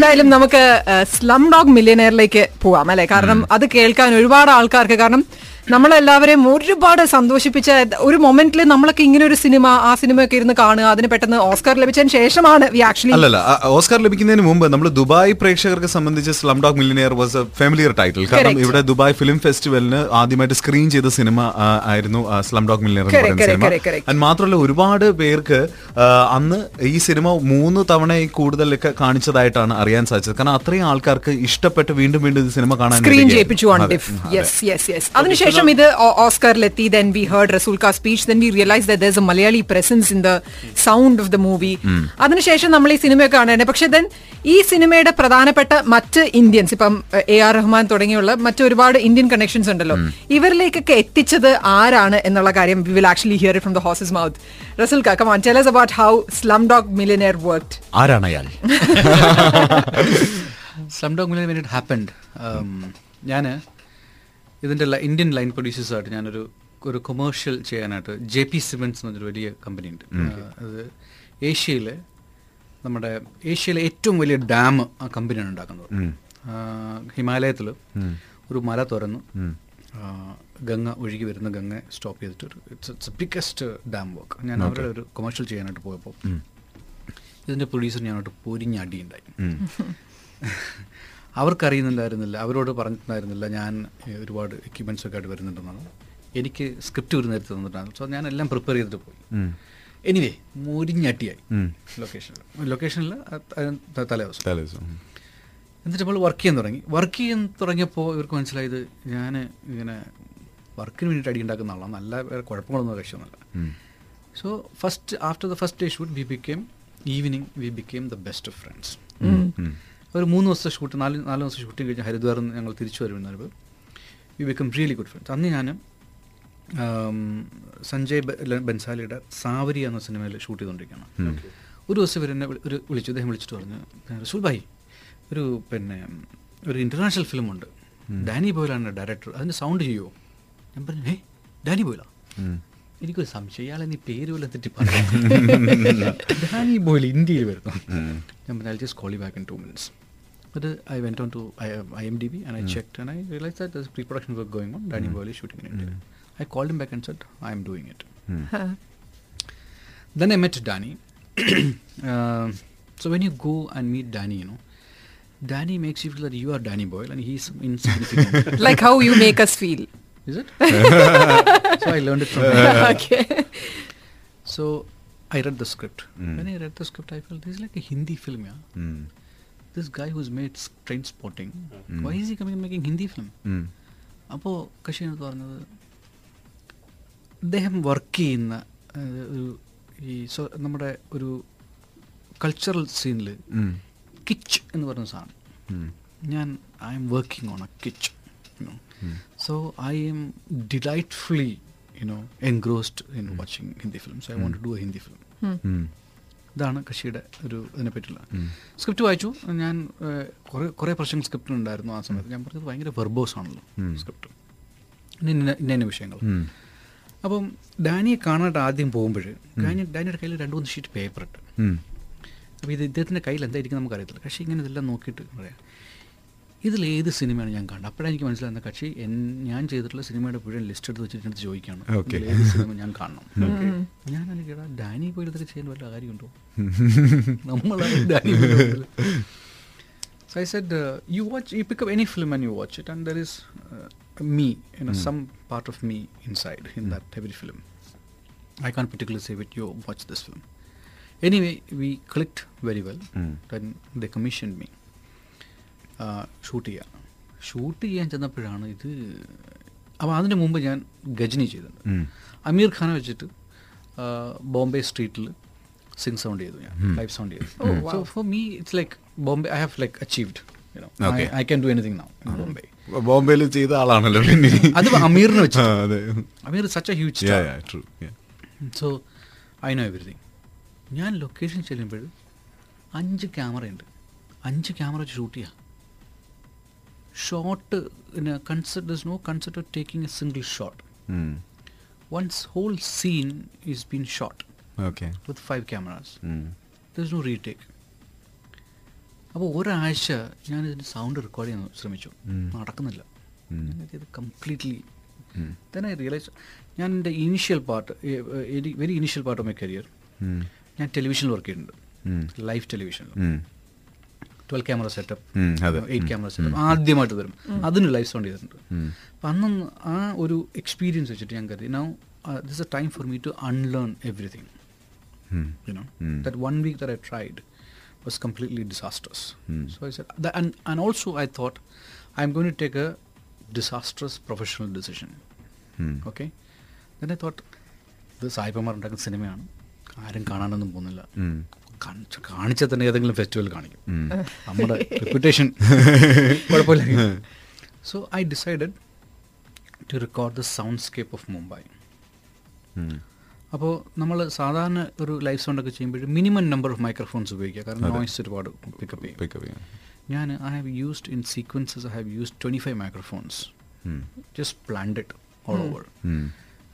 എന്തായാലും നമുക്ക് slum dog മില്യനെയറിലേക്ക് പോവാം അല്ലെ? കാരണം അത് കേൾക്കാൻ ഒരുപാട് ആൾക്കാർക്ക് കാരണം നമ്മളെല്ലാവരെയും ഒരുപാട് സന്തോഷിപ്പിച്ച ഒരു മൊമെന്റിൽ നമ്മളൊക്കെ ഇങ്ങനെ ഒരു സിനിമ ആ സിനിമയൊക്കെ ഇരുന്ന് കാണുക അതിന് പെട്ടെന്ന് ഓസ്കാർ ലഭിച്ചതിന് ശേഷമാണ് ആക്ച്വലി അല്ലല്ല ഓസ്കാർ ലഭിക്കുന്നതിന് മുമ്പ് നമ്മൾ ദുബായ് പ്രേക്ഷകർക്ക് സംബന്ധിച്ച് slum dog millionaire was a familiar title കാരണം ഇവിടെ ദുബായ് ഫിലിം ഫെസ്റ്റിവലിന് ആദ്യമായിട്ട് സ്ക്രീൻ ചെയ്ത സിനിമ ആയിരുന്നു സ്ലം ഡോഗ് മില്ലിനിയർ എന്ന് പറയുന്ന സിനിമ. അത് മാത്രമല്ല ഒരുപാട് പേർക്ക് അന്ന് ഈ സിനിമ മൂന്ന് തവണ കൂടുതലൊക്കെ കാണിച്ചതായിട്ടാണ് അറിയാൻ സാധിച്ചത്. കാരണം അത്രയും ആൾക്കാർക്ക് ഇഷ്ടപ്പെട്ട് വീണ്ടും വീണ്ടും ഈ സിനിമ കാണാൻ സ്ക്രീൻ. ചെയ്യിപ്പിച്ചു ഓൺ അതിനുശേഷം ഇത് ഓസ്കറിലെത്തി ദെൻ വി ഹേർഡ് റസൂൽ കാ speech then we realise there a Malayali presence in the sound of the movie അതിനുശേഷം നമ്മൾ ഈ സിനിമയൊക്കെ കാണുന്നത് പക്ഷെ ദെൻ ഈ സിനിമയുടെ പ്രധാനപ്പെട്ട മറ്റ് ഇന്ത്യൻസ് ഇപ്പം എ ആർ റഹ്മാൻ തുടങ്ങിയുള്ള മറ്റൊരുപാട് ഇന്ത്യൻ കണക്ഷൻസ് ഉണ്ടല്ലോ. ഇവരിലേക്കൊക്കെ എത്തിച്ചത് ആരാണ് എന്നുള്ള കാര്യം we will actually hear from the horse's mouth Resul കാ come on tell us about how slum dog millionaire worked ആരാണ് അയാൾ? Slum dog million when it happened ഞാൻ ഇതിന്റെ ഇന്ത്യൻ ലൈൻ പ്രൊഡ്യൂസേഴ്സായിട്ട് ഞാനൊരു ഒരു കൊമേഴ്ഷ്യൽ ചെയ്യാനായിട്ട് ജെ പി സിമെന്റ്സ് എന്നൊരു വലിയ കമ്പനി ഉണ്ട്. അത് ഏഷ്യയിലെ നമ്മുടെ ഏഷ്യയിലെ ഏറ്റവും വലിയ ഡാം ആ കമ്പനിയാണ് ഉണ്ടാക്കുന്നത്. ഹിമാലയത്തിൽ ഒരു മല തുറന്നു. ഗംഗ ഒഴുകി വരുന്ന ഗംഗ സ്റ്റോപ്പ് ചെയ്തിട്ട് ഒരു ഇറ്റ്സ് ബിഗ്ഗസ്റ്റ് ഡാം വർക്ക് ഞാൻ അവരുടെ ഒരു കൊമേഴ്ഷ്യൽ ചെയ്യാനായിട്ട് പോയപ്പോൾ ഇതിന്റെ പ്രൊഡ്യൂസർ ഞാനോട്ട് പൊരിഞ്ഞടിയുണ്ടായി അവർക്കറിയുന്നുണ്ടായിരുന്നില്ല അവരോട് പറഞ്ഞിട്ടുണ്ടായിരുന്നില്ല ഞാൻ ഒരുപാട് എക്യുപ്മെന്റ്സ് ഒക്കെ ആയിട്ട് വരുന്നുണ്ടെന്നാണ്. എനിക്ക് സ്ക്രിപ്റ്റ് ഒരു നേരത്തെ തന്നിട്ടാണ് സോ ഞാൻ എല്ലാം പ്രിപ്പയർ ചെയ്തിട്ട് പോയി. എനിവേ മുരിഞ്ഞട്ടിയായി ലൊക്കേഷനിൽ ലൊക്കേഷനിൽ തലേ ദിവസം തലേദിവസം. എന്നിട്ട് നമ്മൾ വർക്ക് ചെയ്യാൻ തുടങ്ങി. വർക്ക് ചെയ്യാൻ തുടങ്ങിയപ്പോൾ ഇവർക്ക് മനസ്സിലായത് ഞാൻ ഇങ്ങനെ വർക്കിന് വേണ്ടിയിട്ട് അടി ഉണ്ടാക്കുന്ന ആളാണ്. നല്ല വേറെ കുഴപ്പങ്ങളൊന്നും കഴിച്ചൊന്നുമല്ല so first after the first day shoot we became evening we became the best of friends ഒരു മൂന്ന് ദിവസത്തെ ഷൂട്ട് നാല് നാല് ദിവസം ഷൂട്ടിങ് കഴിഞ്ഞ് ഹരിദ്വാറിൽ നിന്ന് ഞങ്ങൾ തിരിച്ചു വരുമ്പോൾ we become really good friends അന്ന് ഞാൻ സഞ്ജയ് ബൻസാലിയുടെ സാവരി എന്ന സിനിമയിൽ ഷൂട്ട് ചെയ്തുകൊണ്ടിരിക്കുകയാണ്. ഒരു ദിവസം ഇവർ എന്നെ ഒരു വിളിച്ചു അദ്ദേഹം വിളിച്ചിട്ട് പറഞ്ഞു റസൂൽ ഭായി ഒരു പിന്നെ ഒരു ഇന്റർനാഷണൽ ഫിലിമുണ്ട് ഡാനി ബോയിലാണ് ഡയറക്ടർ അതിന്റെ സൗണ്ട് ചെയ്യുമോ ഞാൻ പറഞ്ഞു ഏ ഡാനി ബോയിലാ? എനിക്കൊരു സംശയം ഇയാളെ നീ പേര് പോലെ തെറ്റി പറഞ്ഞു ഡാനി ബോയിൽ ഇന്ത്യയിൽ വരുന്നു ഞാൻ പറഞ്ഞു I just call you back in two minutes But uh, I went on to I- IMDb and I checked and I realized that there's pre-production work going on. Danny Boyle is shooting in India. I called him back and said, I am doing it. Then I met Danny. uh, so when you go and meet Danny, you know, Danny makes you feel that you are Danny Boyle and he's insignificant. Like how you make us feel Is it? so I learned it from him. okay. So I read the script. Mm. When I read the script, I felt this is like a Hindi film, yeah. Mm. This guy who's made train spotting, mm. why is he coming and making Hindi film? അപ്പോൾ കശി എന്ന് പറഞ്ഞത് അദ്ദേഹം work ചെയ്യുന്ന ഒരു ഈ നമ്മുടെ ഒരു cultural സീനിൽ. കിച്ച് എന്ന് പറയുന്ന സാധനം. ഞാൻ I'm working on a kitsch so I'm delightfully you know engrossed in watching Hindi films I want to do a Hindi film um. ഇതാണ് കൃഷിയുടെ ഒരു ഇതിനെ പറ്റിയുള്ള. സ്ക്രിപ്റ്റ് വായിച്ചു. ഞാൻ കുറേ കുറേ പ്രശ്നങ്ങൾ സ്ക്രിപ്റ്റ് ഉണ്ടായിരുന്നു ആ സമയത്ത്. ഞാൻ പറഞ്ഞത് ഭയങ്കര വെർബോസ് ആണല്ലോ സ്ക്രിപ്റ്റ് ഇന്ന ഇന്ന വിഷയങ്ങൾ. അപ്പം ഡാനിയെ കാണാനായിട്ട് ആദ്യം പോകുമ്പോൾ ഡാനി ഡാനിയുടെ കയ്യിൽ രണ്ട് മൂന്ന് ഷീറ്റ് പേപ്പർ ഇട്ട്. അപ്പോൾ ഇത് ഇദ്ദേഹത്തിന്റെ കയ്യിൽ എന്തായിരിക്കും നമുക്കറിയത്തില്ല. പക്ഷേ ഇങ്ങനെ ഇതെല്ലാം നോക്കിയിട്ട് പറയാം. ഇതിലേത് സിനിമയാണ് ഞാൻ കണ്ടത്? അപ്പോഴെനിക്ക് മനസ്സിലായിരുന്ന കക്ഷി ഞാൻ ചെയ്തിട്ടുള്ള സിനിമയുടെ പുഴ ലിസ്റ്റ് എടുത്ത് വെച്ചിട്ട് ചോദിക്കാണ് സിനിമ ഞാൻ കാണണം? ഞാൻ അതിന് കേട്ടാ ഡാനി പോയിലൊക്കെ ചെയ്യേണ്ട വല്ല കാര്യമുണ്ടോ? നമ്മൾ I said you watch you pick up any film and you watch it and there is me in some part of me inside in that every film I can particular save it you watch this film anyway we clicked very well then the commission me shoot ചെയ്യാം. Shoot ചെയ്യാൻ ചെന്നപ്പോഴാണ് ഇത് അപ്പോൾ അതിന് മുമ്പ് ഞാൻ ഗജനി ചെയ്തിട്ടുണ്ട്. അമീർ ഖാനെ വെച്ചിട്ട് ബോംബെ സ്ട്രീറ്റിൽ സിംഗ് സൗണ്ട് ചെയ്തു ഞാൻ ലൈവ് സൗണ്ട് ചെയ്തു. So for me it's like Bombay I have like achieved. I can do anything now in Bombay ബോംബെയിൽ ചെയ്ത ആളാണല്ലോ പിന്നെ അത് അമീറിനെ വെച്ച്. അതെ. Aamir such a huge Yeah, yeah, true. Yeah. So I know everything ഞാൻ ലൊക്കേഷൻ ചെല്ലുമ്പോൾ അഞ്ച് ക്യാമറ ഉണ്ട്. അഞ്ച് ക്യാമറ വെച്ച് ഷൂട്ട് ചെയ്യാം. Shot consider thus no consider taking a single shot once whole scene is been shot. With five cameras thus no retake retake. അപ്പോൾ ഒരാഴ്ച ഞാൻ ഇതിന്റെ സൗണ്ട് റെക്കോർഡ് ചെയ്യാൻ ശ്രമിച്ചു. നടക്കുന്നില്ല. ഇത് കംപ്ലീറ്റ്ലി ദെൻ ഐ റിയലൈസ് ഞാൻ എന്റെ initial part very initial part of my career ഞാൻ ടെലിവിഷനിൽ വർക്ക് ചെയ്തിട്ടുണ്ട്. ലൈഫ് ടെലിവിഷനിൽ twelve camera setup. Eight camera setup ആദ്യമായിട്ട് വരും അതിന് ലൈവ് സൗണ്ട് ചെയ്തിട്ടുണ്ട് അപ്പം അന്ന് ആ ഒരു എക്സ്പീരിയൻസ് വെച്ചിട്ട് ഞാൻ കരുതി now this a time for me to unlearn everything you know that one week that i tried was completely disastrous so i said that, and, and also i thought i'm going to take a disastrous professional decision okay then i thought ഇത് സായിപ്പന്മാർ ഉണ്ടാക്കുന്ന സിനിമയാണ് ആരും കാണാനൊന്നും പോകുന്നില്ല കാണിച്ച- കാണിച്ചാൽ തന്നെ ഏതെങ്കിലും festival കാണിക്കും. നമ്മുടെ റെപ്യൂട്ടേഷൻ കുഴപ്പമില്ല. So I decided to record the soundscape of Mumbai അപ്പോൾ നമ്മൾ സാധാരണ ഒരു ലൈവ് സൗണ്ട് ഒക്കെ ചെയ്യുമ്പോൾ മിനിമം നമ്പർ ഓഫ് മൈക്രോഫോൺസ് ഉപയോഗിക്കുക. കാരണം നോയ്സ് ഒരുപാട് പിക്കപ്പ് ചെയ്യും. പിക്കപ്പ് ചെയ്യും. ഞാൻ I have used in sequences I have used twenty five microphones just planned it all over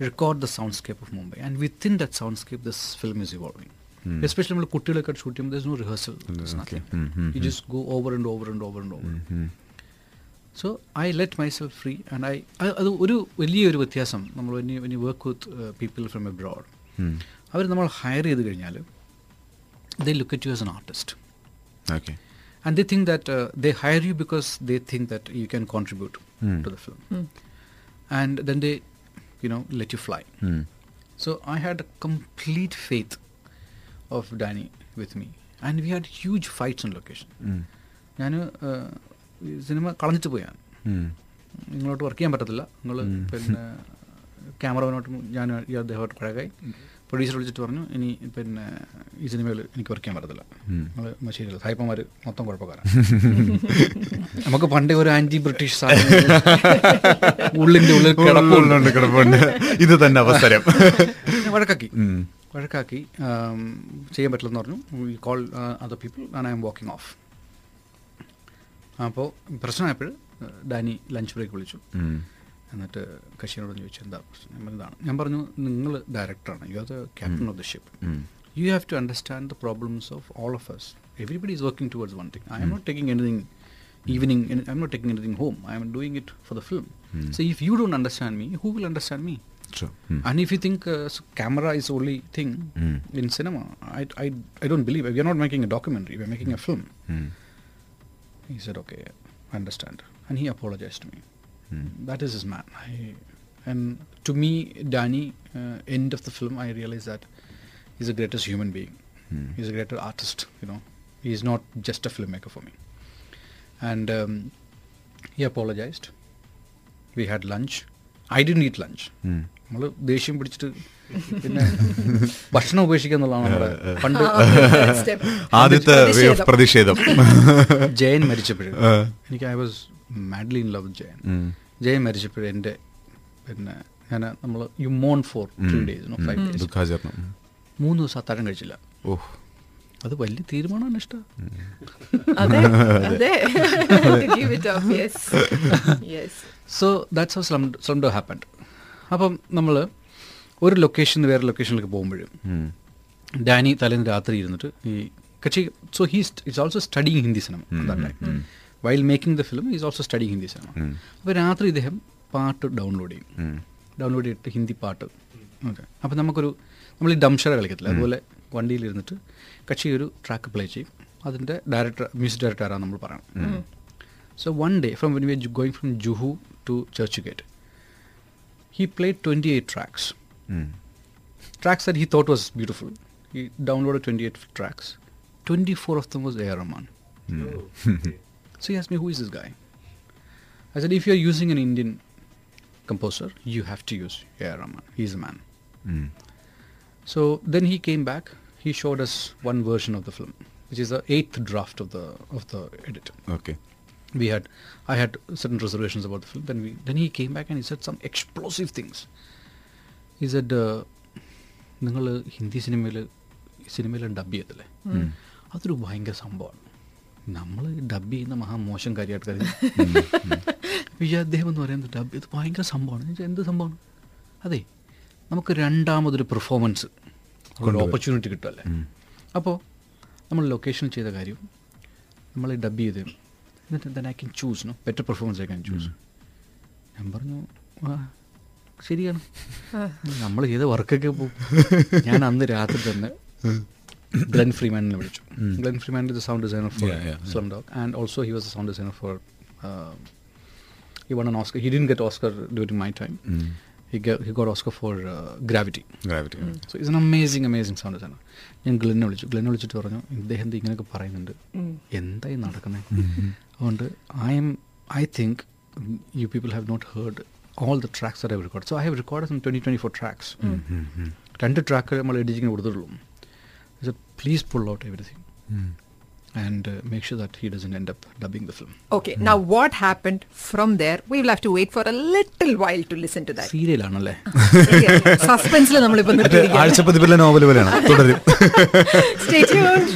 record the soundscape of Mumbai. And within that soundscape, this film is evolving. Especially when കുട്ടികളൊക്കെ shoot ചെയ്യുമ്പോൾ there's no rehearsal. There's nothing. You just go over and over and over and over. So I let myself free and I അത് ഒരു വലിയൊരു വ്യത്യാസം നമ്മൾ when you work with people from abroad അവർ നമ്മൾ hire ചെയ്ത് കഴിഞ്ഞാൽ they look at you as an artist okay and they think that uh, they hire you because they think that you can contribute to the film and then they you know let you fly so i had a complete faith of danny with me. And we had huge fights on location ഞാൻ സിനിമ കളഞ്ഞിട്ട് പോയാണ്. നിങ്ങളോട്ട് work ചെയ്യാൻ പറ്റത്തില്ല. നിങ്ങൾ പിന്നെ ക്യാമറമാനോട്ടും ഞാൻ ഈ അദ്ദേഹമായിട്ട് പഴകായി. പ്രൊഡ്യൂസർ വിളിച്ചിട്ട് പറഞ്ഞു ഇനി പിന്നെ ഈ സിനിമയിൽ എനിക്ക് വർക്ക് ചെയ്യാൻ പറ്റത്തില്ല. നിങ്ങൾ ശരിയല്ല സായിപ്പന്മാർ മൊത്തം കുഴപ്പക്കാരാണ് നമുക്ക് പണ്ടേ ഒരു ആന്റി ബ്രിട്ടീഷ് ഉള്ളിന്റെ ഉള്ളിൽ കിടപ്പുണ്ട്. ഇത് തന്നെ അവസരം. വഴക്കാക്കി. വഴക്കാക്കി ചെയ്യാൻ പറ്റില്ലെന്ന് പറഞ്ഞു. We call other people and I'm walking off അപ്പോൾ പ്രശ്നമായപ്പോൾ ഡാനി ലഞ്ച് ബ്രേക്ക് വിളിച്ചു. എന്നിട്ട് കശിനോട് ചോദിച്ചു എന്താ പ്രശ്നം? എന്താണ് ഞാൻ പറഞ്ഞു നിങ്ങൾ ഡയറക്ടറാണ് you are the captain of the ship you have to understand the problems of all of us. Everybody is working towards one thing I'm not taking anything evening I'm not taking anything home I'm doing it for the film so if you don't understand me who will understand me Sure. And if you think uh, s- camera is the only thing in cinema, I, I, I don't believe it. We are not making a documentary, we are making a film. He said, okay, I understand. And he apologized to me. That is his man. I, and to me, Danny, uh, end of the film, I realized that he's the greatest human being. He's a greater artist, you know. He's not just a filmmaker for me. And um, he apologized. We had lunch. I didn't eat lunch. നമ്മൾ ദേഷ്യം പിടിച്ചിട്ട് പിന്നെ ഭക്ഷണം ഉപേക്ഷിക്കുക എന്നുള്ളതാണ് നമ്മുടെ പണ്ട്. ആദ്യത്തെ way of പ്രതിഷേധം. ജയൻ മരിച്ചപ്പോഴും. എനിക്ക് I was madly in love Jayan. Jayan മരിച്ചപ്പോഴും എന്റെ പിന്നെ ഞാൻ നമ്മൾ you Mon for three days five days മൂന്ന് ദിവസം അത്താഴം കഴിച്ചില്ല. ഓഹ്. അത് വലിയ തീരുമാനമാണ് ഇഷ്ടം അതെ അതെ. Give it up, yes. Yes. So that's how slum slum dog happened അപ്പം നമ്മൾ ഒരു ലൊക്കേഷൻ വേറെ ലൊക്കേഷനിലേക്ക് പോകുമ്പോഴും ഡാനി തലേന്ന് രാത്രി ഇരുന്നിട്ട് ഈ കക്ഷി so he's it's also studying Hindi cinema while making the film is also studying Hindi cinema അപ്പോൾ രാത്രി ഇദ്ദേഹം പാട്ട് ഡൗൺലോഡ് ചെയ്യും. ഡൗൺലോഡ് ചെയ്തിട്ട് ഹിന്ദി പാട്ട്. ഓക്കെ അപ്പോൾ നമുക്കൊരു നമ്മൾ ഈ ഡംഷറ കളിക്കത്തില്ല? അതുപോലെ വണ്ടിയിലിരുന്നിട്ട് കക്ഷി ഒരു ട്രാക്ക് പ്ലേ ചെയ്യും. അതിന്റെ ഡയറക്ടർ മ്യൂസിക് ഡയറക്ടർ നമ്മൾ പറയണം. So one day from when we going from Juhu to Churchgate he played 28 tracks. Mm. Tracks that he thought was beautiful. He downloaded 28 tracks. 24 of them was A.R. Rahman. Mm. So he asked me, who is this guy? I said, if you're using an Indian composer, you have to use A.R. Rahman. He's a man. Mm. So then he came back. He showed us one version of the film, which is the eighth draft of the of the edit. Okay. We had I had certain reservations about the film. Then we then he came back and he said some explosive things. He said, നിങ്ങൾ ഹിന്ദി സിനിമയിൽ സിനിമയിൽ dub ചെയ്യത്തില്ലേ? അതൊരു ഭയങ്കര സംഭവമാണ്. നമ്മൾ dub ചെയ്യുന്ന മഹാമോശം കാര്യമായിട്ട് കരുതി വിജയദ്ദേഹം ഈ അദ്ദേഹം എന്ന് പറയുന്നത് ഡബ് ഇത് ഭയങ്കര സംഭവമാണ്. എന്ത് സംഭവമാണ്? അതെ നമുക്ക് രണ്ടാമതൊരു പെർഫോമൻസ് ഒരു ഓപ്പർച്യൂണിറ്റി കിട്ടുമല്ലേ അപ്പോൾ നമ്മൾ ലൊക്കേഷൻ ചെയ്ത കാര്യം നമ്മൾ ഡബ് ചെയ്ത് എന്നിട്ട് then I can choose no better performance I can choose ഞാൻ പറഞ്ഞു ആ ശരിയാണ്. നമ്മൾ ചെയ്ത വർക്കൊക്കെ പോകും ഞാൻ അന്ന് രാത്രി തന്നെ ഗ്ലെൻ ഫ്രീമാനിനെ വിളിച്ചു. Glen Freeman is sound designer for. Slum dog and also he was a sound designer for he won an Oscar. He didn't get Oscar during my time. He got he got Oscar for uh, Gravity. Gravity. So it's an amazing, amazing sound designer. ഞാൻ ഗ്ലെന്നെ വിളിച്ചു. ഗ്ലെന്നെ വിളിച്ചിട്ട് പറഞ്ഞു ഇദ്ദേഹം ഇങ്ങനെയൊക്കെ പറയുന്നുണ്ട്. എന്തായി നടക്കുന്നത് അതുകൊണ്ട് I'm I think you people have not heard all the tracks are have record so I have record some twenty twenty four tracks രണ്ട് ട്രാക്ക് നമ്മൾ എഡിറ്റിങ്ങിന് കൊടുത്തിട്ടുള്ളൂ. Please pull out everything and make sure that he doesn't end up dubbing the film. Okay, mm. now what happened from there? We'll will have to wait for a little while to listen to that. സീരിയലാണല്ലേ സസ്പെൻസിൽ നമ്മളിപ്പോ ആഴ്ചപ്പതിപ്പിലെ novel പോലെയാണ് തുടരും Stay tuned.